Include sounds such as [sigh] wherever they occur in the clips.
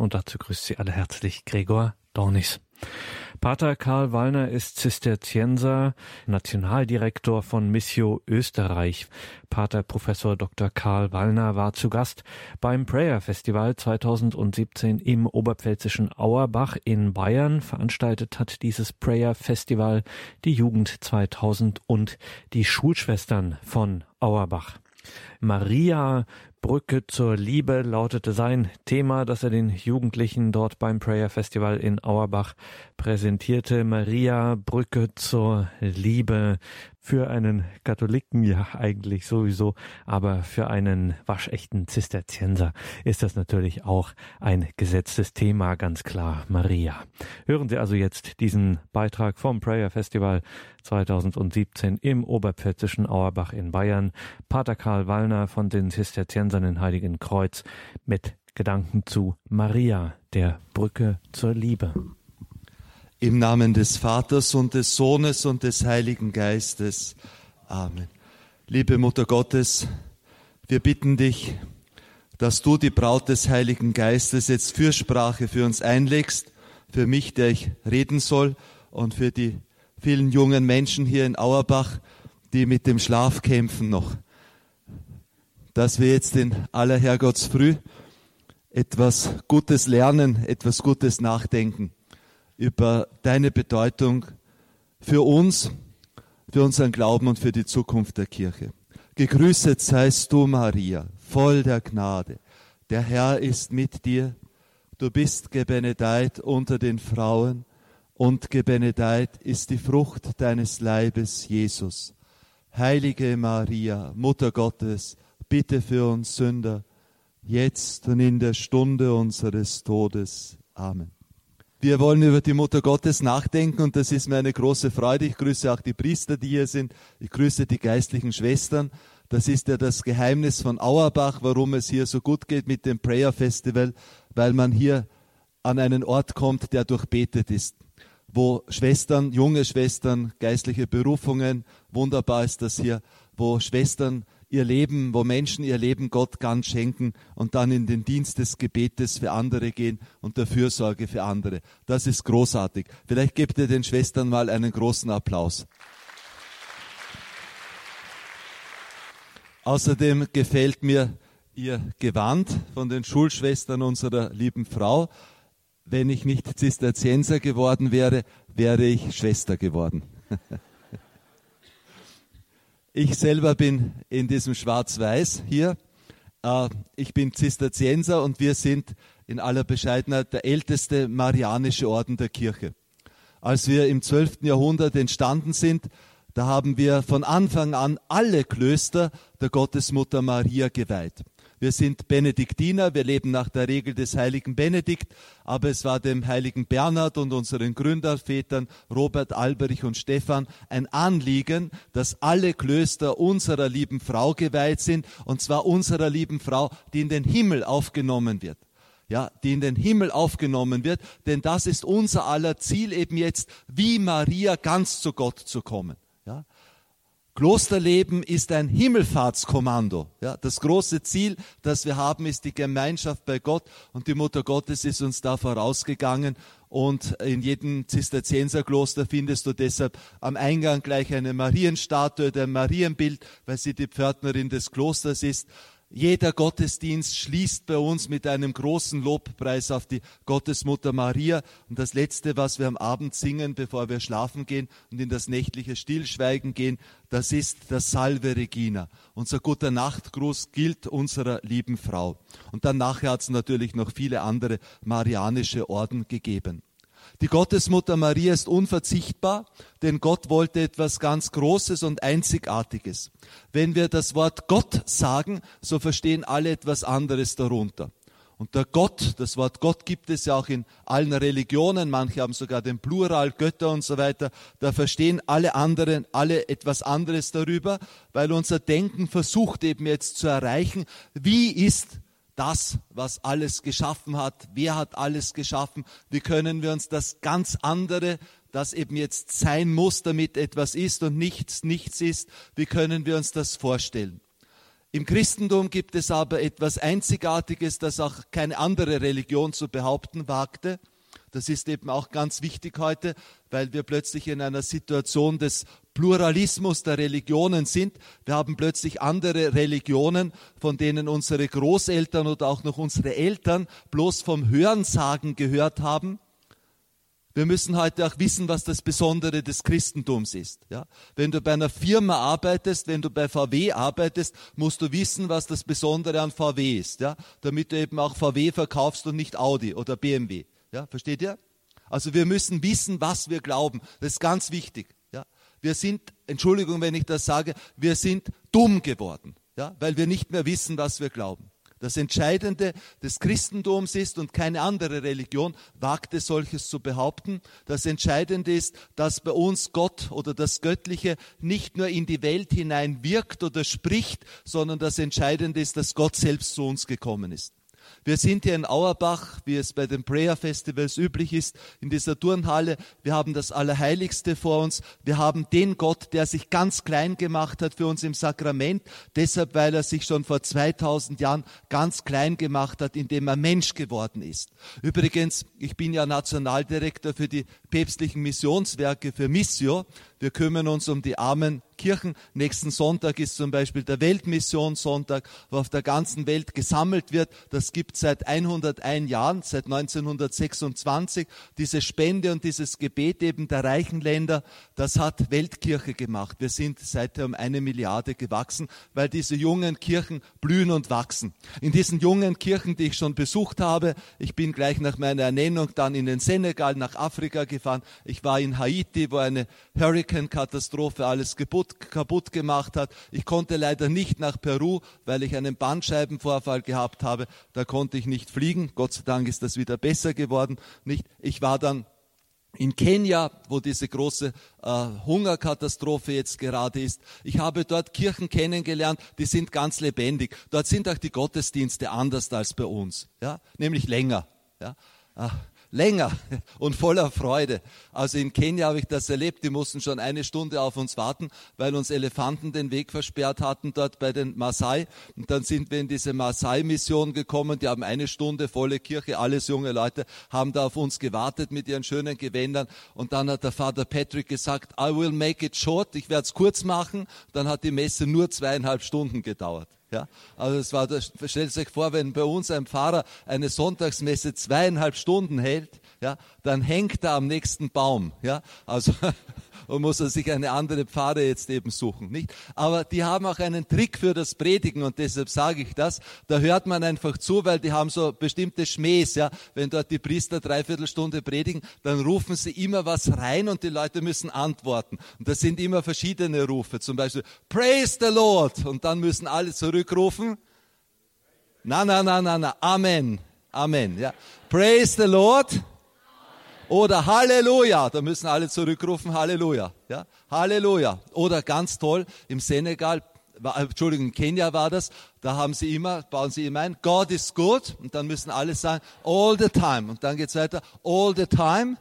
Und dazu grüßt Sie alle herzlich Gregor Dornis. Pater Karl Wallner ist Zisterzienser, Nationaldirektor von Missio Österreich. Pater Professor Dr. Karl Wallner war zu Gast beim Prayer Festival 2017 im oberpfälzischen Auerbach in Bayern. Veranstaltet hat dieses Prayer Festival die Jugend 2000 und die Schulschwestern von Auerbach. Maria Brücke zur Liebe lautete sein Thema, das er den Jugendlichen dort beim Prayer Festival in Auerbach präsentierte. Maria Brücke zur Liebe für einen Katholiken ja eigentlich sowieso, aber für einen waschechten Zisterzienser ist das natürlich auch ein gesetztes Thema, ganz klar, Maria. Hören Sie also jetzt diesen Beitrag vom Prayer Festival 2017 im oberpfälzischen Auerbach in Bayern. Pater Karl Wallner von den Zisterziensern in Heiligen Kreuz mit Gedanken zu Maria, der Brücke zur Liebe. Im Namen des Vaters und des Sohnes und des Heiligen Geistes. Amen. Liebe Mutter Gottes, wir bitten dich, dass du die Braut des Heiligen Geistes jetzt Fürsprache für uns einlegst, für mich, der ich reden soll, und für die vielen jungen Menschen hier in Auerbach, die mit dem Schlaf kämpfen noch. Dass wir jetzt in aller Herrgottsfrüh etwas Gutes lernen, etwas Gutes nachdenken über deine Bedeutung für uns, für unseren Glauben und für die Zukunft der Kirche. Gegrüßet seist du, Maria, voll der Gnade. Der Herr ist mit dir. Du bist gebenedeit unter den Frauen und gebenedeit ist die Frucht deines Leibes, Jesus. Heilige Maria, Mutter Gottes, bitte für uns Sünder, jetzt und in der Stunde unseres Todes. Amen. Wir wollen über die Mutter Gottes nachdenken und das ist mir eine große Freude. Ich grüße auch die Priester, die hier sind. Ich grüße die geistlichen Schwestern. Das ist ja das Geheimnis von Auerbach, warum es hier so gut geht mit dem Prayer Festival, weil man hier an einen Ort kommt, der durchbetet ist, wo Schwestern, junge Schwestern, geistliche Berufungen, wunderbar ist das hier, wo Schwestern ihr Leben, wo Menschen ihr Leben Gott ganz schenken und dann in den Dienst des Gebetes für andere gehen und der Fürsorge für andere. Das ist großartig. Vielleicht gebt ihr den Schwestern mal einen großen Applaus. Außerdem gefällt mir ihr Gewand von den Schulschwestern unserer lieben Frau. Wenn ich nicht Zisterzienser geworden wäre, wäre ich Schwester geworden. [laughs] Ich selber bin in diesem Schwarz-Weiß hier. Äh, ich bin Zisterzienser und wir sind in aller Bescheidenheit der älteste marianische Orden der Kirche. Als wir im 12. Jahrhundert entstanden sind, da haben wir von Anfang an alle Klöster der Gottesmutter Maria geweiht. Wir sind Benediktiner, wir leben nach der Regel des heiligen Benedikt, aber es war dem heiligen Bernhard und unseren Gründervätern Robert, Alberich und Stephan ein Anliegen, dass alle Klöster unserer lieben Frau geweiht sind, und zwar unserer lieben Frau, die in den Himmel aufgenommen wird ja, die in den Himmel aufgenommen wird, denn das ist unser aller Ziel eben jetzt, wie Maria ganz zu Gott zu kommen. Klosterleben ist ein Himmelfahrtskommando. Ja, das große Ziel, das wir haben, ist die Gemeinschaft bei Gott und die Mutter Gottes ist uns da vorausgegangen und in jedem Zisterzienserkloster findest du deshalb am Eingang gleich eine Marienstatue, ein Marienbild, weil sie die Pförtnerin des Klosters ist. Jeder Gottesdienst schließt bei uns mit einem großen Lobpreis auf die Gottesmutter Maria. Und das Letzte, was wir am Abend singen, bevor wir schlafen gehen und in das nächtliche Stillschweigen gehen, das ist das Salve Regina. Unser guter Nachtgruß gilt unserer lieben Frau. Und dann nachher hat es natürlich noch viele andere marianische Orden gegeben. Die Gottesmutter Maria ist unverzichtbar, denn Gott wollte etwas ganz Großes und Einzigartiges. Wenn wir das Wort Gott sagen, so verstehen alle etwas anderes darunter. Und der Gott, das Wort Gott gibt es ja auch in allen Religionen, manche haben sogar den Plural, Götter und so weiter, da verstehen alle anderen, alle etwas anderes darüber, weil unser Denken versucht eben jetzt zu erreichen, wie ist das, was alles geschaffen hat, wer hat alles geschaffen, wie können wir uns das ganz andere, das eben jetzt sein muss, damit etwas ist und nichts nichts ist, wie können wir uns das vorstellen. Im Christentum gibt es aber etwas Einzigartiges, das auch keine andere Religion zu behaupten wagte. Das ist eben auch ganz wichtig heute, weil wir plötzlich in einer Situation des Pluralismus der Religionen sind. Wir haben plötzlich andere Religionen, von denen unsere Großeltern oder auch noch unsere Eltern bloß vom Hörensagen gehört haben. Wir müssen heute auch wissen, was das Besondere des Christentums ist. Ja? Wenn du bei einer Firma arbeitest, wenn du bei VW arbeitest, musst du wissen, was das Besondere an VW ist, ja? damit du eben auch VW verkaufst und nicht Audi oder BMW. Ja? Versteht ihr? Also wir müssen wissen, was wir glauben. Das ist ganz wichtig. Wir sind, Entschuldigung, wenn ich das sage, wir sind dumm geworden, ja? weil wir nicht mehr wissen, was wir glauben. Das Entscheidende des Christentums ist, und keine andere Religion wagte solches zu behaupten, das Entscheidende ist, dass bei uns Gott oder das Göttliche nicht nur in die Welt hinein wirkt oder spricht, sondern das Entscheidende ist, dass Gott selbst zu uns gekommen ist. Wir sind hier in Auerbach, wie es bei den Prayer Festivals üblich ist, in dieser Turnhalle. Wir haben das Allerheiligste vor uns. Wir haben den Gott, der sich ganz klein gemacht hat für uns im Sakrament. Deshalb, weil er sich schon vor 2000 Jahren ganz klein gemacht hat, indem er Mensch geworden ist. Übrigens, ich bin ja Nationaldirektor für die päpstlichen Missionswerke für Missio. Wir kümmern uns um die armen Kirchen. Nächsten Sonntag ist zum Beispiel der Weltmissionssonntag, wo auf der ganzen Welt gesammelt wird. Das gibt seit 101 Jahren, seit 1926. Diese Spende und dieses Gebet eben der reichen Länder, das hat Weltkirche gemacht. Wir sind seither um eine Milliarde gewachsen, weil diese jungen Kirchen blühen und wachsen. In diesen jungen Kirchen, die ich schon besucht habe, ich bin gleich nach meiner Ernennung dann in den Senegal, nach Afrika gefahren. Ich war in Haiti, wo eine Hurricane-Katastrophe alles kaputt gemacht hat. Ich konnte leider nicht nach Peru, weil ich einen Bandscheibenvorfall gehabt habe. Da konnte ich nicht fliegen. Gott sei Dank ist das wieder besser geworden. Nicht? Ich war dann in Kenia, wo diese große äh, Hungerkatastrophe jetzt gerade ist. Ich habe dort Kirchen kennengelernt, die sind ganz lebendig. Dort sind auch die Gottesdienste anders als bei uns, ja, nämlich länger. Ja. Länger [laughs] und voller Freude. Also in Kenia habe ich das erlebt, die mussten schon eine Stunde auf uns warten, weil uns Elefanten den Weg versperrt hatten dort bei den Maasai. Und dann sind wir in diese Maasai-Mission gekommen, die haben eine Stunde volle Kirche, alles junge Leute, haben da auf uns gewartet mit ihren schönen Gewändern. Und dann hat der Vater Patrick gesagt, I will make it short, ich werde es kurz machen. Dann hat die Messe nur zweieinhalb Stunden gedauert. Ja, also es war, stellt sich vor, wenn bei uns ein Pfarrer eine Sonntagsmesse zweieinhalb Stunden hält, ja, dann hängt er am nächsten Baum. Ja, also [laughs] und muss er sich eine andere Pfarre jetzt eben suchen, nicht? Aber die haben auch einen Trick für das Predigen und deshalb sage ich das. Da hört man einfach zu, weil die haben so bestimmte Schmähs, ja. Wenn dort die Priester dreiviertel Stunde predigen, dann rufen sie immer was rein und die Leute müssen antworten. Und das sind immer verschiedene Rufe. Zum Beispiel, Praise the Lord. Und dann müssen alle zurückrufen. Na, na, na, na, na. Amen. Amen. Ja. Praise the Lord. Oder Halleluja, da müssen alle zurückrufen, Halleluja. Ja? Halleluja. Oder ganz toll, im Senegal, Entschuldigung, in Kenia war das, da haben sie immer, bauen sie immer ein, God is good, und dann müssen alle sagen, all the time. Und dann geht's weiter, all the time.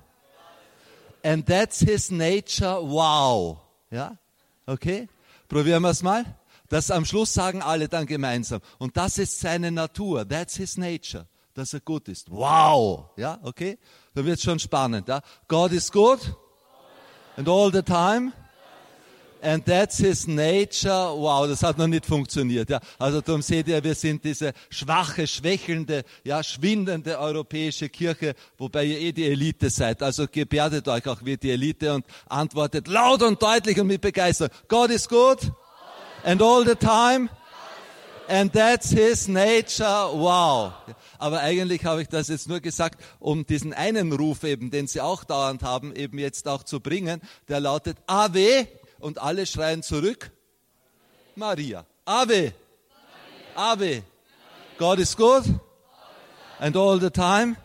And that's his nature, wow. Ja? Okay? Probieren wir es mal. Das am Schluss sagen alle dann gemeinsam. Und das ist seine Natur. That's his nature. Dass er gut ist. Wow. Ja, okay? Da wird schon spannend. Ja? God is good and all the time. And that's his nature. Wow, das hat noch nicht funktioniert. Ja. Also darum seht ihr, wir sind diese schwache, schwächelnde, ja, schwindende europäische Kirche, wobei ihr eh die Elite seid. Also gebärdet euch auch wie die Elite und antwortet laut und deutlich und mit Begeisterung. God is good and all the time. And that's his nature. Wow. Aber eigentlich habe ich das jetzt nur gesagt, um diesen einen Ruf eben, den sie auch dauernd haben, eben jetzt auch zu bringen. Der lautet Ave und alle schreien zurück. Maria. Ave. Ave. God is good. And all the time.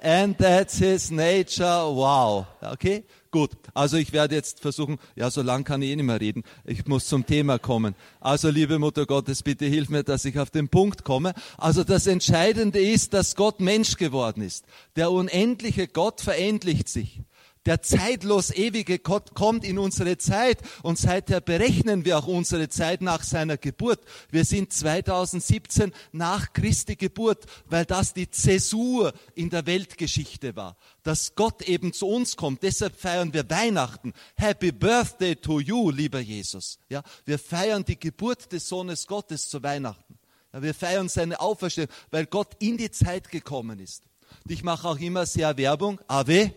And that's his nature. Wow. Okay? Gut, also ich werde jetzt versuchen, ja, so lang kann ich eh nicht mehr reden. Ich muss zum Thema kommen. Also, liebe Mutter Gottes, bitte hilf mir, dass ich auf den Punkt komme. Also das Entscheidende ist, dass Gott Mensch geworden ist. Der unendliche Gott verendlicht sich. Der zeitlos ewige Gott kommt in unsere Zeit und seither berechnen wir auch unsere Zeit nach seiner Geburt. Wir sind 2017 nach Christi Geburt, weil das die Zäsur in der Weltgeschichte war, dass Gott eben zu uns kommt. Deshalb feiern wir Weihnachten. Happy Birthday to you, lieber Jesus. Ja, wir feiern die Geburt des Sohnes Gottes zu Weihnachten. Ja, wir feiern seine Auferstehung, weil Gott in die Zeit gekommen ist. Ich mache auch immer sehr Werbung. Ave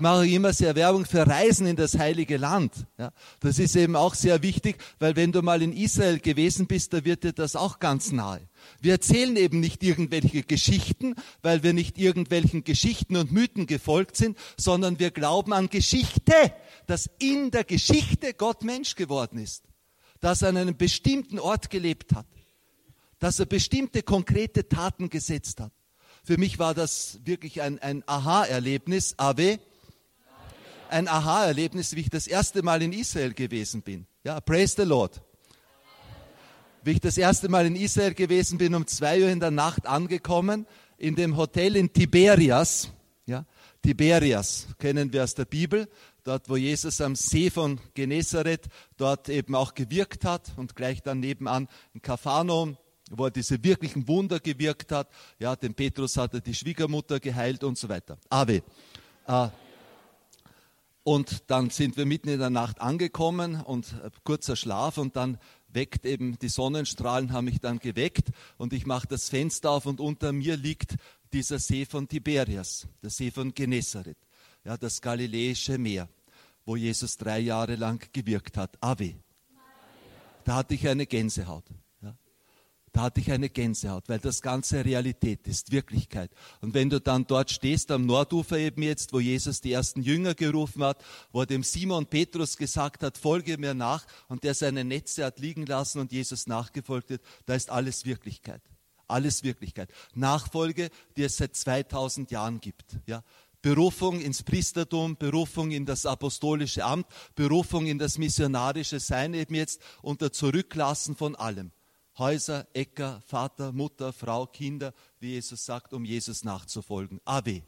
mache ich immer sehr Werbung für Reisen in das heilige Land. Ja, das ist eben auch sehr wichtig, weil wenn du mal in Israel gewesen bist, da wird dir das auch ganz nahe. Wir erzählen eben nicht irgendwelche Geschichten, weil wir nicht irgendwelchen Geschichten und Mythen gefolgt sind, sondern wir glauben an Geschichte, dass in der Geschichte Gott Mensch geworden ist, dass er an einem bestimmten Ort gelebt hat, dass er bestimmte konkrete Taten gesetzt hat. Für mich war das wirklich ein, ein Aha-Erlebnis. Ave, ein Aha-Erlebnis, wie ich das erste Mal in Israel gewesen bin. Ja, praise the Lord. Wie ich das erste Mal in Israel gewesen bin, um zwei Uhr in der Nacht angekommen, in dem Hotel in Tiberias. Ja, Tiberias kennen wir aus der Bibel, dort wo Jesus am See von Genezareth dort eben auch gewirkt hat und gleich dann nebenan in Kapharnaum, wo er diese wirklichen Wunder gewirkt hat. Ja, den Petrus hat er die Schwiegermutter geheilt und so weiter. Ave. Äh, und dann sind wir mitten in der Nacht angekommen und äh, kurzer Schlaf und dann weckt eben die Sonnenstrahlen haben mich dann geweckt und ich mache das Fenster auf und unter mir liegt dieser See von Tiberias, der See von Genezareth, ja, das galiläische Meer, wo Jesus drei Jahre lang gewirkt hat. Ave. Da hatte ich eine Gänsehaut da hatte ich eine Gänsehaut, weil das Ganze Realität ist, Wirklichkeit. Und wenn du dann dort stehst, am Nordufer eben jetzt, wo Jesus die ersten Jünger gerufen hat, wo er dem Simon Petrus gesagt hat, folge mir nach, und der seine Netze hat liegen lassen und Jesus nachgefolgt hat, da ist alles Wirklichkeit. Alles Wirklichkeit. Nachfolge, die es seit 2000 Jahren gibt. Ja, Berufung ins Priestertum, Berufung in das apostolische Amt, Berufung in das missionarische Sein eben jetzt unter Zurücklassen von allem. Häuser, Äcker, Vater, Mutter, Frau, Kinder, wie Jesus sagt, um Jesus nachzufolgen. Ave.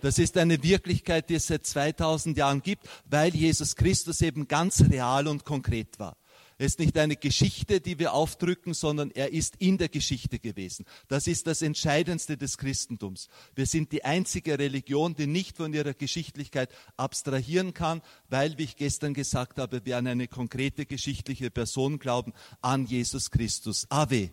Das ist eine Wirklichkeit, die es seit 2000 Jahren gibt, weil Jesus Christus eben ganz real und konkret war. Er ist nicht eine Geschichte, die wir aufdrücken, sondern er ist in der Geschichte gewesen. Das ist das Entscheidendste des Christentums. Wir sind die einzige Religion, die nicht von ihrer Geschichtlichkeit abstrahieren kann, weil, wie ich gestern gesagt habe, wir an eine konkrete geschichtliche Person glauben, an Jesus Christus. Ave.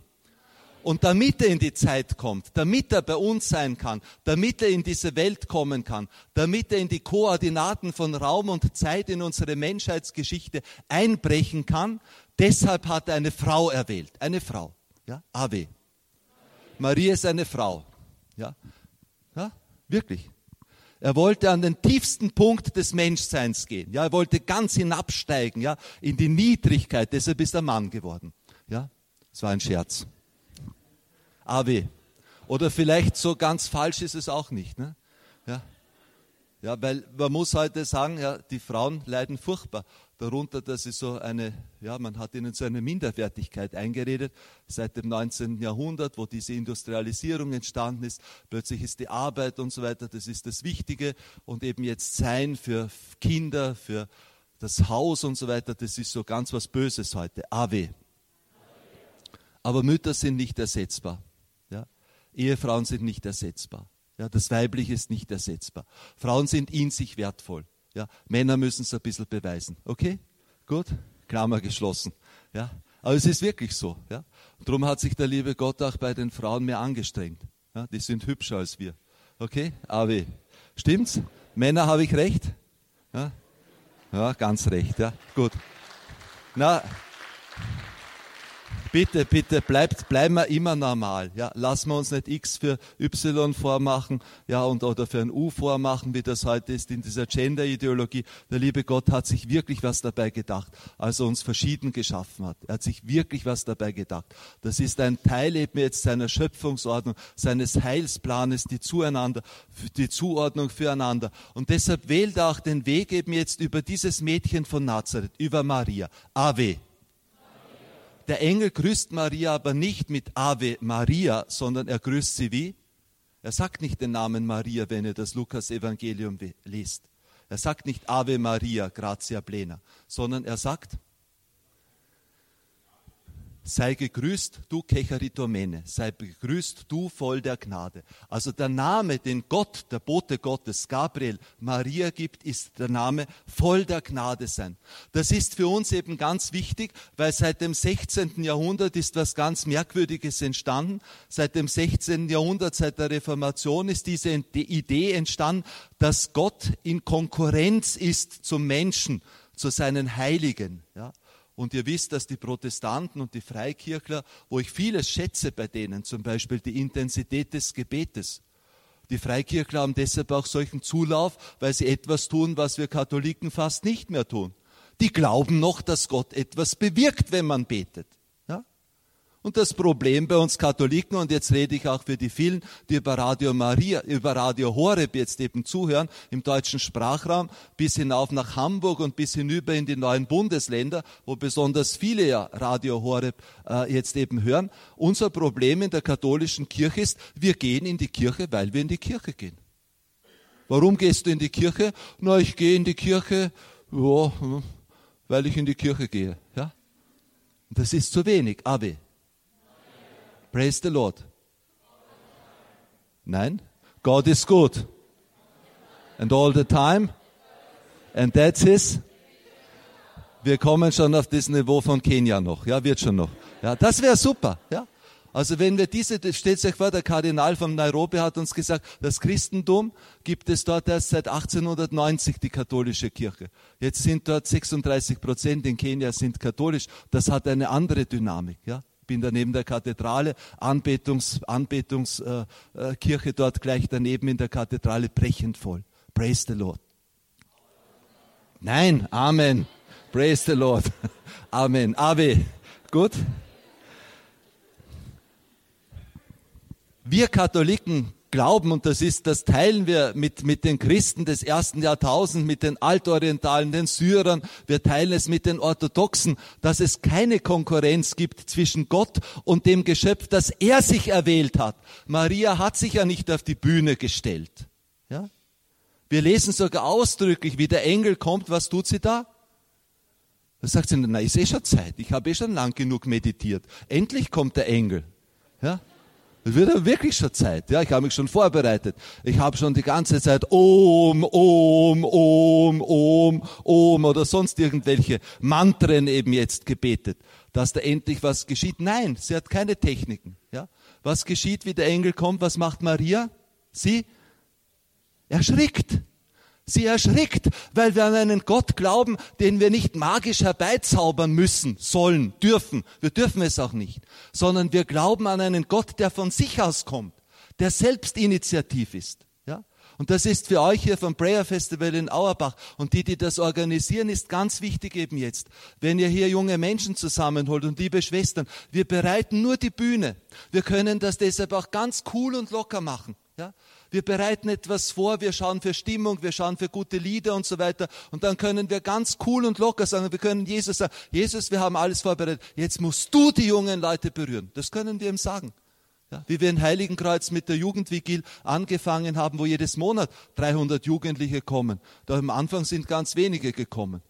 Und damit er in die Zeit kommt, damit er bei uns sein kann, damit er in diese Welt kommen kann, damit er in die Koordinaten von Raum und Zeit in unsere Menschheitsgeschichte einbrechen kann, deshalb hat er eine Frau erwählt. Eine Frau. Ja, Ave. Maria ist eine Frau. Ja, ja wirklich. Er wollte an den tiefsten Punkt des Menschseins gehen. Ja, er wollte ganz hinabsteigen, ja, in die Niedrigkeit. Deshalb ist er Mann geworden. Ja, es war ein Scherz. AW. Oder vielleicht so ganz falsch ist es auch nicht. Ne? Ja. ja, weil man muss heute sagen, ja, die Frauen leiden furchtbar darunter, dass sie so eine, ja, man hat ihnen so eine Minderwertigkeit eingeredet seit dem 19. Jahrhundert, wo diese Industrialisierung entstanden ist. Plötzlich ist die Arbeit und so weiter, das ist das Wichtige und eben jetzt Sein für Kinder, für das Haus und so weiter, das ist so ganz was Böses heute. AW. Aber Mütter sind nicht ersetzbar. Ehefrauen sind nicht ersetzbar. Ja, das Weibliche ist nicht ersetzbar. Frauen sind in sich wertvoll. Ja, Männer müssen es ein bisschen beweisen. Okay? Gut? Klammer geschlossen. Ja, aber es ist wirklich so. Ja? Und darum hat sich der liebe Gott auch bei den Frauen mehr angestrengt. Ja, die sind hübscher als wir. Okay? Aber stimmt's? Männer habe ich recht? Ja? ja, ganz recht. Ja, gut. Na, bitte, bitte, bleibt, bleiben wir immer normal. Ja, lassen wir uns nicht X für Y vormachen, ja, und, oder für ein U vormachen, wie das heute ist in dieser Gender-Ideologie. Der liebe Gott hat sich wirklich was dabei gedacht, als er uns verschieden geschaffen hat. Er hat sich wirklich was dabei gedacht. Das ist ein Teil eben jetzt seiner Schöpfungsordnung, seines Heilsplanes, die zueinander, die Zuordnung füreinander. Und deshalb wählt er auch den Weg eben jetzt über dieses Mädchen von Nazareth, über Maria. Ave. Der Engel grüßt Maria aber nicht mit Ave Maria, sondern er grüßt sie wie? Er sagt nicht den Namen Maria, wenn ihr das Lukas-Evangelium liest. Er sagt nicht Ave Maria, gratia plena, sondern er sagt, sei gegrüßt, du Kecharitomene, sei gegrüßt, du voll der Gnade. Also der Name, den Gott, der Bote Gottes, Gabriel, Maria gibt, ist der Name voll der Gnade sein. Das ist für uns eben ganz wichtig, weil seit dem 16. Jahrhundert ist was ganz Merkwürdiges entstanden. Seit dem 16. Jahrhundert, seit der Reformation ist diese Idee entstanden, dass Gott in Konkurrenz ist zum Menschen, zu seinen Heiligen. Ja? Und ihr wisst, dass die Protestanten und die Freikirchler, wo ich vieles schätze bei denen, zum Beispiel die Intensität des Gebetes. Die Freikirchler haben deshalb auch solchen Zulauf, weil sie etwas tun, was wir Katholiken fast nicht mehr tun. Die glauben noch, dass Gott etwas bewirkt, wenn man betet. Und das Problem bei uns Katholiken, und jetzt rede ich auch für die vielen, die über Radio Maria, über Radio Horeb jetzt eben zuhören, im deutschen Sprachraum, bis hinauf nach Hamburg und bis hinüber in die neuen Bundesländer, wo besonders viele ja Radio Horeb äh, jetzt eben hören. Unser Problem in der katholischen Kirche ist, wir gehen in die Kirche, weil wir in die Kirche gehen. Warum gehst du in die Kirche? Na, ich gehe in die Kirche, ja, weil ich in die Kirche gehe. Ja? Das ist zu wenig. Ave. Praise the Lord. Nein? God is good. And all the time. And that's his. Wir kommen schon auf das Niveau von Kenia noch. Ja, wird schon noch. Ja, das wäre super. Ja. Also wenn wir diese, stellt euch vor, der Kardinal von Nairobi hat uns gesagt, das Christentum gibt es dort erst seit 1890, die katholische Kirche. Jetzt sind dort 36 Prozent in Kenia sind katholisch. Das hat eine andere Dynamik. Ja bin da neben der Kathedrale, Anbetungs, Anbetungskirche äh, äh, dort gleich daneben in der Kathedrale brechend voll. Praise the Lord. Nein, Amen. Praise the Lord. [laughs] Amen. Ave. Gut. Wir Katholiken glauben, und das ist, das teilen wir mit, mit den Christen des ersten Jahrtausends, mit den Altorientalen, den Syrern, wir teilen es mit den Orthodoxen, dass es keine Konkurrenz gibt zwischen Gott und dem Geschöpf, das er sich erwählt hat. Maria hat sich ja nicht auf die Bühne gestellt. Ja? Wir lesen sogar ausdrücklich, wie der Engel kommt, was tut sie da? Da sagt sie, na, ist eh schon Zeit, ich habe eh schon lang genug meditiert. Endlich kommt der Engel. Ja? Es wird ja wirklich schon Zeit. Ja, ich habe mich schon vorbereitet. Ich habe schon die ganze Zeit Om, Om, Om, Om, Om oder sonst irgendwelche Mantren eben jetzt gebetet, dass da endlich was geschieht. Nein, sie hat keine Techniken. Ja, was geschieht, wie der Engel kommt? Was macht Maria? Sie erschrickt. Sie erschrickt, weil wir an einen Gott glauben, den wir nicht magisch herbeizaubern müssen, sollen, dürfen. Wir dürfen es auch nicht, sondern wir glauben an einen Gott, der von sich aus kommt, der selbst initiativ ist. Ja? Und das ist für euch hier vom Prayer Festival in Auerbach und die, die das organisieren, ist ganz wichtig eben jetzt. Wenn ihr hier junge Menschen zusammenholt und liebe Schwestern, wir bereiten nur die Bühne. Wir können das deshalb auch ganz cool und locker machen. Ja? Wir bereiten etwas vor, wir schauen für Stimmung, wir schauen für gute Lieder und so weiter. Und dann können wir ganz cool und locker sagen, wir können Jesus sagen, Jesus, wir haben alles vorbereitet. Jetzt musst du die jungen Leute berühren. Das können wir ihm sagen. Ja, wie wir in Heiligenkreuz mit der Jugendvigil angefangen haben, wo jedes Monat 300 Jugendliche kommen. Da am Anfang sind ganz wenige gekommen.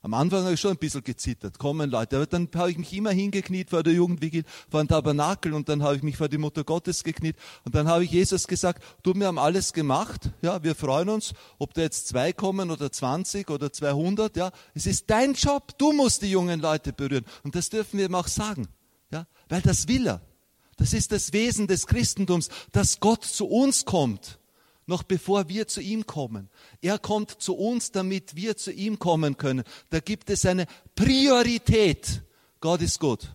Am Anfang habe ich schon ein bisschen gezittert, kommen Leute. Aber dann habe ich mich immer hingekniet vor der Jugendwigil, vor dem Tabernakel und dann habe ich mich vor die Mutter Gottes gekniet. Und dann habe ich Jesus gesagt, du, wir haben alles gemacht, ja, wir freuen uns, ob da jetzt zwei kommen oder 20 oder 200, ja, es ist dein Job, du musst die jungen Leute berühren. Und das dürfen wir ihm auch sagen, ja, weil das will er. Das ist das Wesen des Christentums, dass Gott zu uns kommt noch bevor wir zu ihm kommen. Er kommt zu uns, damit wir zu ihm kommen können. Da gibt es eine Priorität. Gott ist gut.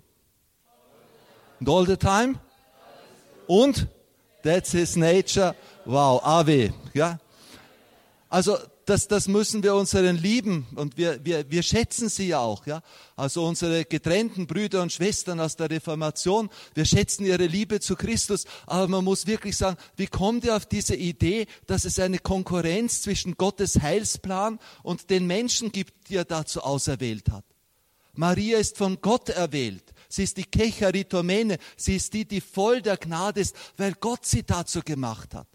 And all the time? Und? That's his nature. Wow, Ave. Ja? Also das, das müssen wir unseren Lieben und wir, wir, wir schätzen sie ja auch, ja. Also unsere getrennten Brüder und Schwestern aus der Reformation, wir schätzen ihre Liebe zu Christus, aber man muss wirklich sagen, wie kommt ihr auf diese Idee, dass es eine Konkurrenz zwischen Gottes Heilsplan und den Menschen gibt, die er dazu auserwählt hat? Maria ist von Gott erwählt. Sie ist die Kecharitomene. Sie ist die, die voll der Gnade ist, weil Gott sie dazu gemacht hat.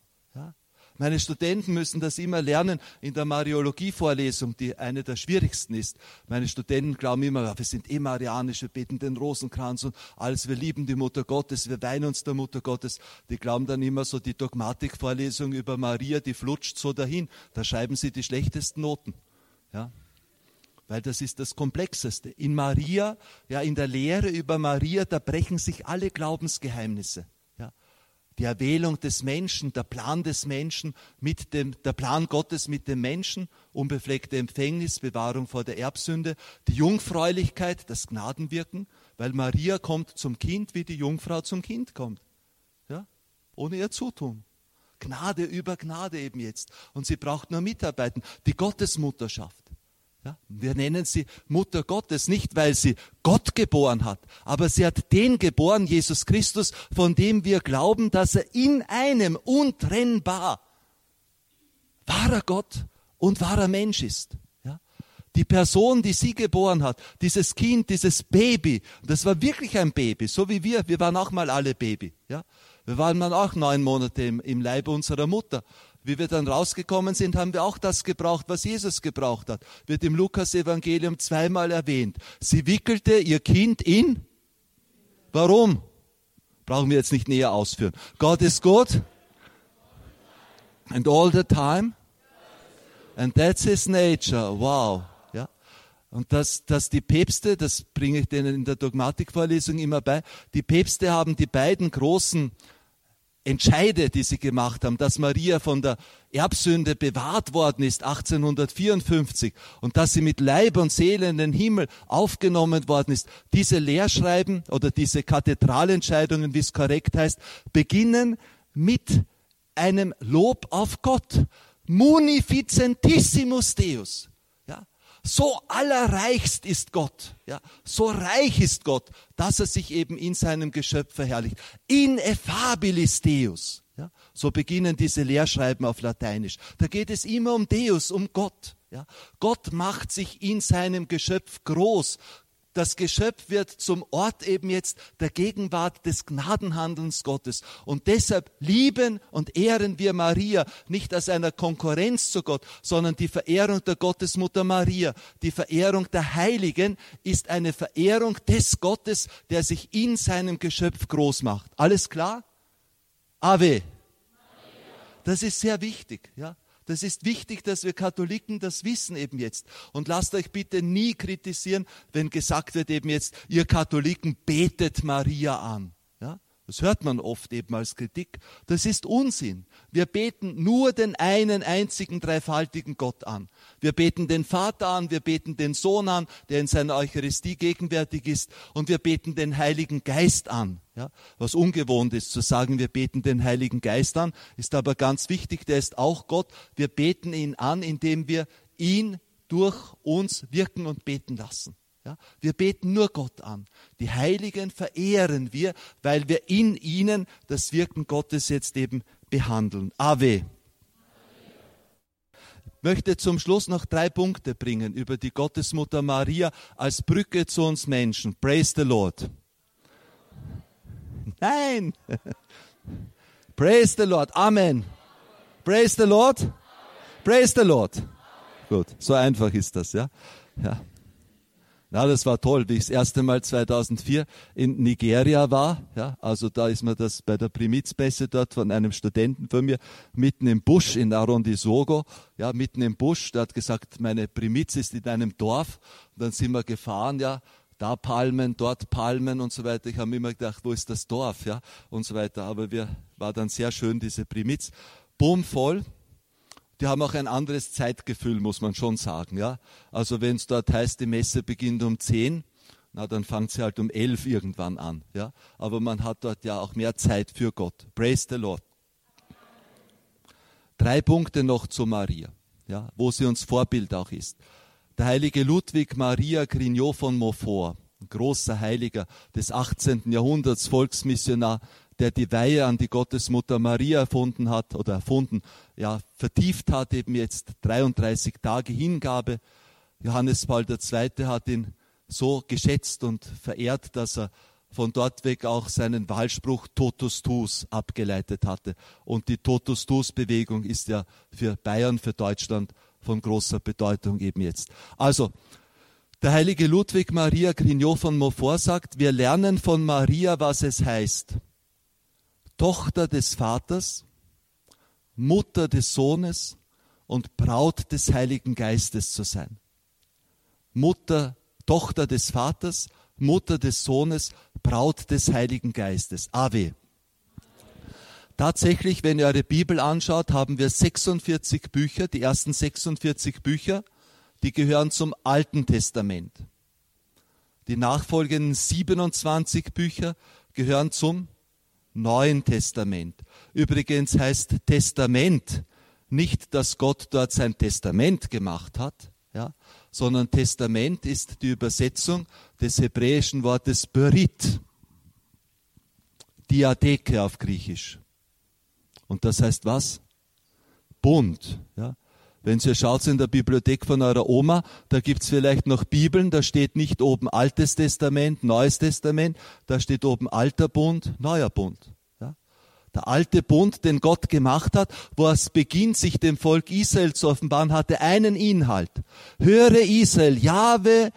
Meine Studenten müssen das immer lernen in der Mariologie-Vorlesung, die eine der schwierigsten ist. Meine Studenten glauben immer, wir sind eh marianisch, wir beten den Rosenkranz und alles, wir lieben die Mutter Gottes, wir weinen uns der Mutter Gottes. Die glauben dann immer so, die Dogmatikvorlesung über Maria, die flutscht so dahin. Da schreiben sie die schlechtesten Noten. Ja? Weil das ist das Komplexeste. In Maria, ja, in der Lehre über Maria, da brechen sich alle Glaubensgeheimnisse die Erwählung des Menschen, der Plan des Menschen mit dem, der Plan Gottes mit dem Menschen, unbefleckte Empfängnis, Bewahrung vor der Erbsünde, die Jungfräulichkeit, das Gnadenwirken, weil Maria kommt zum Kind, wie die Jungfrau zum Kind kommt. Ja? Ohne ihr Zutun. Gnade über Gnade eben jetzt. Und sie braucht nur Mitarbeiten. Die Gottesmutterschaft. Ja, wir nennen sie Mutter Gottes nicht, weil sie Gott geboren hat, aber sie hat den geboren, Jesus Christus, von dem wir glauben, dass er in einem untrennbar wahrer Gott und wahrer Mensch ist. Ja? Die Person, die sie geboren hat, dieses Kind, dieses Baby, das war wirklich ein Baby, so wie wir, wir waren auch mal alle Baby. Ja? Wir waren dann auch neun Monate im, im Leib unserer Mutter. Wie wir dann rausgekommen sind, haben wir auch das gebraucht, was Jesus gebraucht hat. Wird im Lukas-Evangelium zweimal erwähnt. Sie wickelte ihr Kind in. Warum? Brauchen wir jetzt nicht näher ausführen. Gott ist gut. And all the time. And that's his nature. Wow. Ja. Und dass, dass die Päpste, das bringe ich denen in der Dogmatikvorlesung immer bei, die Päpste haben die beiden großen Entscheide, die sie gemacht haben, dass Maria von der Erbsünde bewahrt worden ist 1854 und dass sie mit Leib und Seele in den Himmel aufgenommen worden ist. Diese Lehrschreiben oder diese Kathedralentscheidungen, wie es korrekt heißt, beginnen mit einem Lob auf Gott. Munificentissimus Deus. So allerreichst ist Gott, ja, so reich ist Gott, dass er sich eben in seinem Geschöpf verherrlicht. Ineffabilis Deus. Ja, so beginnen diese Lehrschreiben auf Lateinisch. Da geht es immer um Deus, um Gott. Ja. Gott macht sich in seinem Geschöpf groß. Das Geschöpf wird zum Ort eben jetzt der Gegenwart des Gnadenhandelns Gottes. Und deshalb lieben und ehren wir Maria nicht als einer Konkurrenz zu Gott, sondern die Verehrung der Gottesmutter Maria, die Verehrung der Heiligen ist eine Verehrung des Gottes, der sich in seinem Geschöpf groß macht. Alles klar? Ave. Das ist sehr wichtig, ja. Das ist wichtig, dass wir Katholiken das wissen eben jetzt. Und lasst euch bitte nie kritisieren, wenn gesagt wird eben jetzt, ihr Katholiken betet Maria an. Das hört man oft eben als Kritik. Das ist Unsinn. Wir beten nur den einen einzigen dreifaltigen Gott an. Wir beten den Vater an, wir beten den Sohn an, der in seiner Eucharistie gegenwärtig ist, und wir beten den Heiligen Geist an. Ja, was ungewohnt ist zu sagen, wir beten den Heiligen Geist an, ist aber ganz wichtig, der ist auch Gott. Wir beten ihn an, indem wir ihn durch uns wirken und beten lassen. Ja, wir beten nur Gott an. Die Heiligen verehren wir, weil wir in ihnen das Wirken Gottes jetzt eben behandeln. Ave. Ich möchte zum Schluss noch drei Punkte bringen über die Gottesmutter Maria als Brücke zu uns Menschen. Praise the Lord. Nein. [laughs] Praise the Lord. Amen. Praise the Lord. Praise the Lord. Gut, so einfach ist das, ja. Ja. Na, das war toll, wie ich das erste Mal 2004 in Nigeria war. Ja, also da ist mir das bei der Primizbässe dort von einem Studenten von mir mitten im Busch in Arrondissogo, ja, mitten im Busch. Der hat gesagt, meine Primiz ist in einem Dorf. Und dann sind wir gefahren, ja, da Palmen, dort Palmen und so weiter. Ich habe immer gedacht, wo ist das Dorf, ja, und so weiter. Aber wir war dann sehr schön diese Primiz, bumm voll die haben auch ein anderes Zeitgefühl, muss man schon sagen. Ja? Also wenn es dort heißt, die Messe beginnt um 10, na, dann fängt sie halt um 11 irgendwann an. Ja? Aber man hat dort ja auch mehr Zeit für Gott. Praise the Lord. Drei Punkte noch zu Maria, ja, wo sie uns Vorbild auch ist. Der heilige Ludwig Maria Grignot von Montfort, großer Heiliger des 18. Jahrhunderts, Volksmissionar, der die Weihe an die Gottesmutter Maria erfunden hat oder erfunden, ja, vertieft hat, eben jetzt 33 Tage Hingabe. Johannes Paul II. hat ihn so geschätzt und verehrt, dass er von dort weg auch seinen Wahlspruch Totus Tus abgeleitet hatte. Und die Totus Tus Bewegung ist ja für Bayern, für Deutschland von großer Bedeutung eben jetzt. Also, der heilige Ludwig Maria Grignot von Montfort sagt, wir lernen von Maria, was es heißt. Tochter des Vaters, Mutter des Sohnes und Braut des Heiligen Geistes zu sein. Mutter, Tochter des Vaters, Mutter des Sohnes, Braut des Heiligen Geistes. Ave. Tatsächlich, wenn ihr eure Bibel anschaut, haben wir 46 Bücher, die ersten 46 Bücher, die gehören zum Alten Testament. Die nachfolgenden 27 Bücher gehören zum Neuen Testament. Übrigens heißt Testament nicht, dass Gott dort sein Testament gemacht hat, ja, sondern Testament ist die Übersetzung des hebräischen Wortes Berit, Diadeke auf Griechisch. Und das heißt was? Bund. Ja. Wenn ihr schaut in der Bibliothek von eurer Oma, da gibt's vielleicht noch Bibeln, da steht nicht oben Altes Testament, Neues Testament, da steht oben Alter Bund, Neuer Bund. Ja. Der alte Bund, den Gott gemacht hat, wo es beginnt, sich dem Volk Israel zu offenbaren, hatte einen Inhalt. Höre Israel, Jahwe,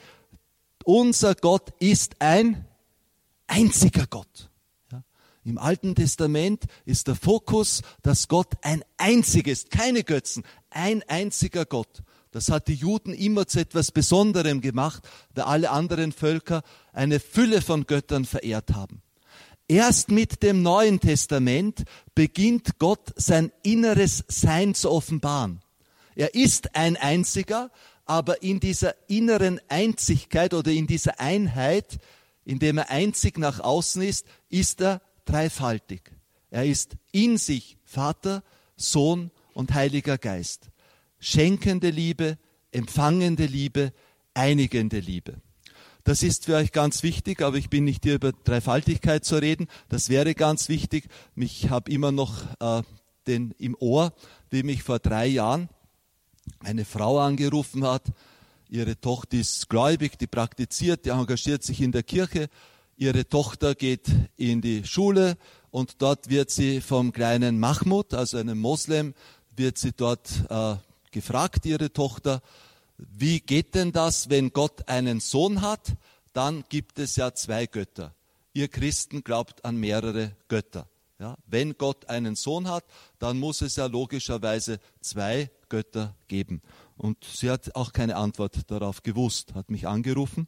unser Gott ist ein einziger Gott. Im Alten Testament ist der Fokus, dass Gott ein einziges, keine Götzen, ein einziger Gott. Das hat die Juden immer zu etwas Besonderem gemacht, da alle anderen Völker eine Fülle von Göttern verehrt haben. Erst mit dem Neuen Testament beginnt Gott sein inneres Sein zu offenbaren. Er ist ein einziger, aber in dieser inneren Einzigkeit oder in dieser Einheit, in dem er einzig nach außen ist, ist er dreifaltig. Er ist in sich Vater, Sohn und Heiliger Geist. Schenkende Liebe, empfangende Liebe, einigende Liebe. Das ist für euch ganz wichtig, aber ich bin nicht hier über Dreifaltigkeit zu reden. Das wäre ganz wichtig. Ich habe immer noch äh, den im Ohr, wie mich vor drei Jahren eine Frau angerufen hat. Ihre Tochter ist gläubig, die praktiziert, die engagiert sich in der Kirche Ihre Tochter geht in die Schule und dort wird sie vom kleinen Mahmoud, also einem Moslem, wird sie dort äh, gefragt, ihre Tochter, wie geht denn das, wenn Gott einen Sohn hat? Dann gibt es ja zwei Götter. Ihr Christen glaubt an mehrere Götter. Ja, wenn Gott einen Sohn hat, dann muss es ja logischerweise zwei Götter geben. Und sie hat auch keine Antwort darauf gewusst, hat mich angerufen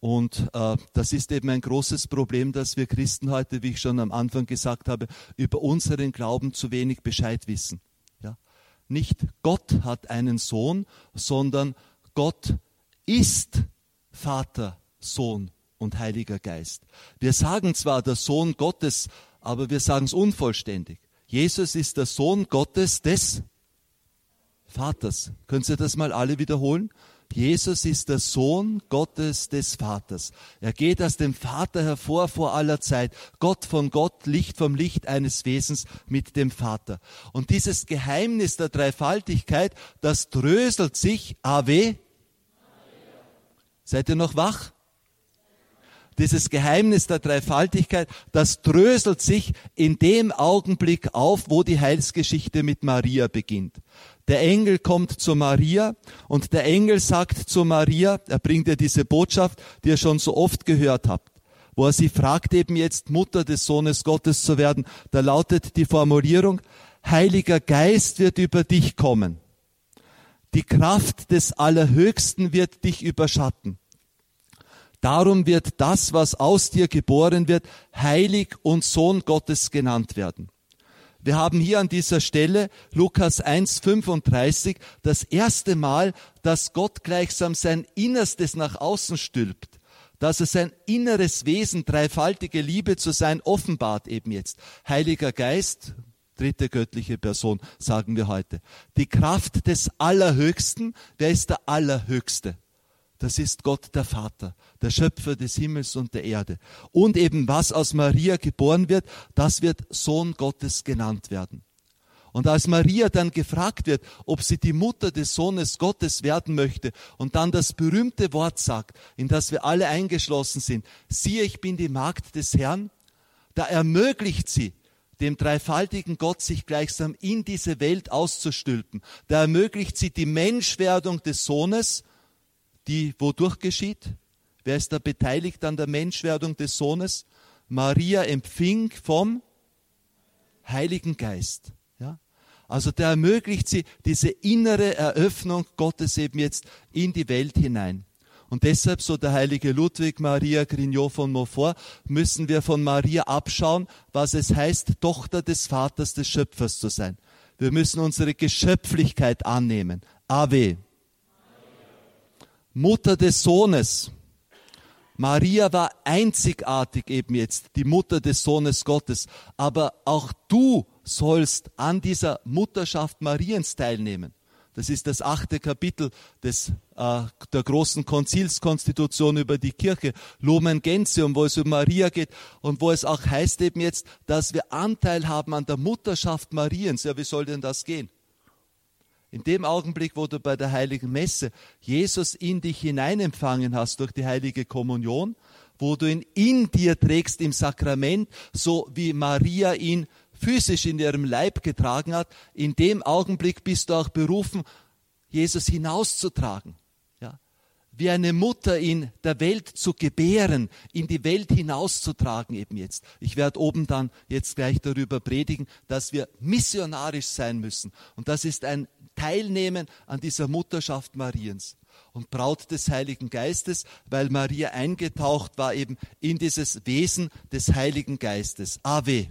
und äh, das ist eben ein großes Problem, dass wir Christen heute, wie ich schon am Anfang gesagt habe, über unseren Glauben zu wenig Bescheid wissen. Ja? Nicht Gott hat einen Sohn, sondern Gott ist Vater, Sohn und Heiliger Geist. Wir sagen zwar der Sohn Gottes, aber wir sagen es unvollständig. Jesus ist der Sohn Gottes des Vaters. Können Sie das mal alle wiederholen? Jesus ist der Sohn Gottes des Vaters. Er geht aus dem Vater hervor vor aller Zeit. Gott von Gott, Licht vom Licht eines Wesens mit dem Vater. Und dieses Geheimnis der Dreifaltigkeit, das dröselt sich, Ave. Seid ihr noch wach? Dieses Geheimnis der Dreifaltigkeit, das dröselt sich in dem Augenblick auf, wo die Heilsgeschichte mit Maria beginnt. Der Engel kommt zu Maria und der Engel sagt zu Maria, er bringt ihr diese Botschaft, die ihr schon so oft gehört habt, wo er sie fragt, eben jetzt Mutter des Sohnes Gottes zu werden. Da lautet die Formulierung, Heiliger Geist wird über dich kommen. Die Kraft des Allerhöchsten wird dich überschatten. Darum wird das, was aus dir geboren wird, heilig und Sohn Gottes genannt werden. Wir haben hier an dieser Stelle Lukas 1,35 das erste Mal, dass Gott gleichsam sein Innerstes nach außen stülpt, dass er sein inneres Wesen, dreifaltige Liebe zu sein, offenbart eben jetzt. Heiliger Geist, dritte göttliche Person, sagen wir heute. Die Kraft des Allerhöchsten, wer ist der Allerhöchste? Das ist Gott der Vater, der Schöpfer des Himmels und der Erde. Und eben was aus Maria geboren wird, das wird Sohn Gottes genannt werden. Und als Maria dann gefragt wird, ob sie die Mutter des Sohnes Gottes werden möchte und dann das berühmte Wort sagt, in das wir alle eingeschlossen sind, siehe, ich bin die Magd des Herrn, da ermöglicht sie dem dreifaltigen Gott sich gleichsam in diese Welt auszustülpen. Da ermöglicht sie die Menschwerdung des Sohnes, die wodurch geschieht? Wer ist da beteiligt an der Menschwerdung des Sohnes? Maria empfing vom Heiligen Geist. Ja? Also der ermöglicht sie diese innere Eröffnung Gottes eben jetzt in die Welt hinein. Und deshalb, so der heilige Ludwig Maria Grignot von Montfort, müssen wir von Maria abschauen, was es heißt, Tochter des Vaters des Schöpfers zu sein. Wir müssen unsere Geschöpflichkeit annehmen. Ave. Mutter des Sohnes. Maria war einzigartig eben jetzt, die Mutter des Sohnes Gottes. Aber auch du sollst an dieser Mutterschaft Mariens teilnehmen. Das ist das achte Kapitel des, äh, der großen Konzilskonstitution über die Kirche, Lumen Gentium, wo es um Maria geht und wo es auch heißt eben jetzt, dass wir Anteil haben an der Mutterschaft Mariens. Ja, wie soll denn das gehen? In dem Augenblick, wo du bei der heiligen Messe Jesus in dich hineinempfangen hast durch die heilige Kommunion, wo du ihn in dir trägst im Sakrament, so wie Maria ihn physisch in ihrem Leib getragen hat, in dem Augenblick bist du auch berufen, Jesus hinauszutragen. Wie eine Mutter in der Welt zu gebären, in die Welt hinauszutragen eben jetzt. Ich werde oben dann jetzt gleich darüber predigen, dass wir missionarisch sein müssen. Und das ist ein teilnehmen an dieser Mutterschaft Mariens und Braut des Heiligen Geistes, weil Maria eingetaucht war eben in dieses Wesen des Heiligen Geistes. Ave.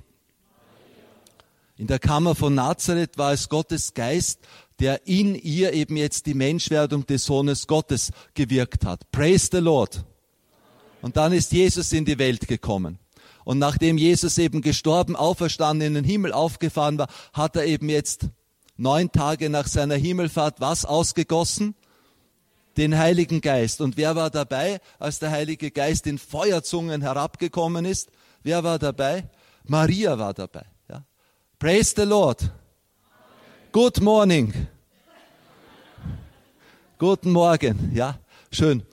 In der Kammer von Nazareth war es Gottes Geist, der in ihr eben jetzt die Menschwerdung des Sohnes Gottes gewirkt hat. Praise the Lord. Und dann ist Jesus in die Welt gekommen. Und nachdem Jesus eben gestorben, auferstanden, in den Himmel aufgefahren war, hat er eben jetzt neun Tage nach seiner Himmelfahrt was ausgegossen? Den Heiligen Geist. Und wer war dabei, als der Heilige Geist in Feuerzungen herabgekommen ist? Wer war dabei? Maria war dabei. Ja. Praise the Lord. Good morning. Guten Morgen. Ja, schön.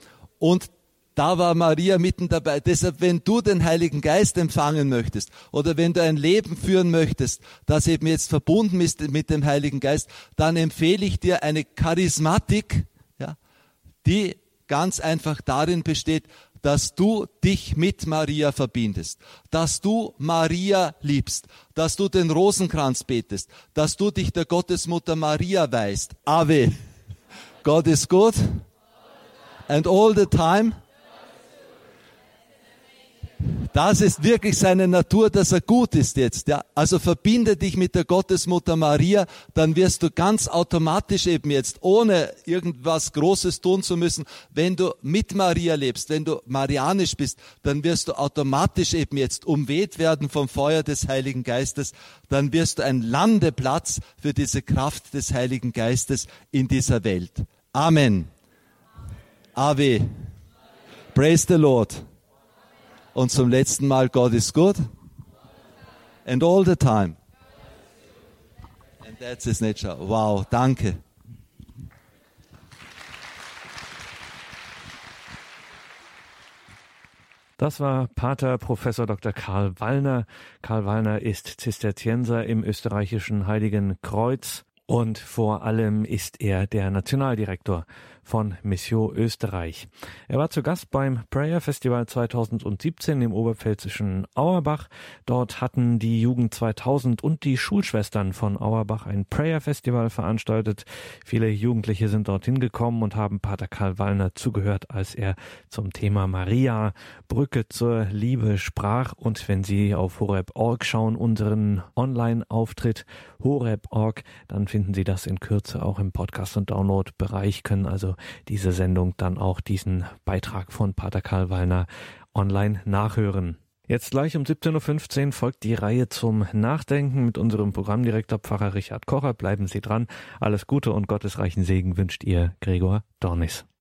Und da war Maria mitten dabei. Deshalb, wenn du den Heiligen Geist empfangen möchtest oder wenn du ein Leben führen möchtest, das eben jetzt verbunden ist mit dem Heiligen Geist, dann empfehle ich dir eine Charismatik, ja, die ganz einfach darin besteht, dass du dich mit Maria verbindest, dass du Maria liebst, dass du den Rosenkranz betest, dass du dich der Gottesmutter Maria weißt. Ave. God is good. And all the time das ist wirklich seine Natur, dass er gut ist jetzt. Ja? Also verbinde dich mit der Gottesmutter Maria, dann wirst du ganz automatisch eben jetzt, ohne irgendwas Großes tun zu müssen, wenn du mit Maria lebst, wenn du marianisch bist, dann wirst du automatisch eben jetzt umweht werden vom Feuer des Heiligen Geistes. Dann wirst du ein Landeplatz für diese Kraft des Heiligen Geistes in dieser Welt. Amen. Ave. Praise the Lord. Und zum letzten Mal, God is good. And all the time. And that's his nature. Wow, danke. Das war Pater Professor Dr. Karl Wallner. Karl Wallner ist Zisterzienser im österreichischen Heiligen Kreuz und vor allem ist er der Nationaldirektor von Mission Österreich. Er war zu Gast beim Prayer Festival 2017 im oberpfälzischen Auerbach. Dort hatten die Jugend 2000 und die Schulschwestern von Auerbach ein Prayer Festival veranstaltet. Viele Jugendliche sind dorthin gekommen und haben Pater Karl Wallner zugehört, als er zum Thema Maria, Brücke zur Liebe sprach. Und wenn Sie auf horeb.org schauen, unseren Online-Auftritt horeb.org, dann finden Sie das in Kürze auch im Podcast- und Download-Bereich, können diese Sendung dann auch diesen Beitrag von Pater Karl Wallner online nachhören. Jetzt gleich um 17.15 Uhr folgt die Reihe zum Nachdenken mit unserem Programmdirektor Pfarrer Richard Kocher. Bleiben Sie dran. Alles Gute und gottesreichen Segen wünscht Ihr Gregor Dornis.